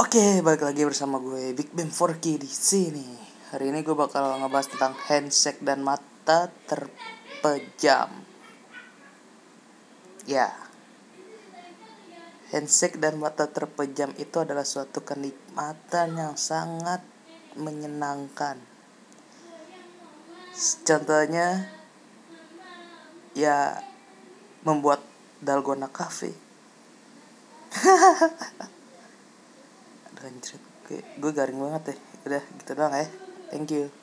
Oke, balik lagi bersama gue Big Bang 4K di sini. Hari ini gue bakal ngebahas tentang handshake dan mata terpejam. Ya. Handshake dan mata terpejam itu adalah suatu kenikmatan yang sangat menyenangkan. Contohnya ya membuat dalgona cafe. anjir gue, garing banget deh. Udah gitu doang ya. Thank you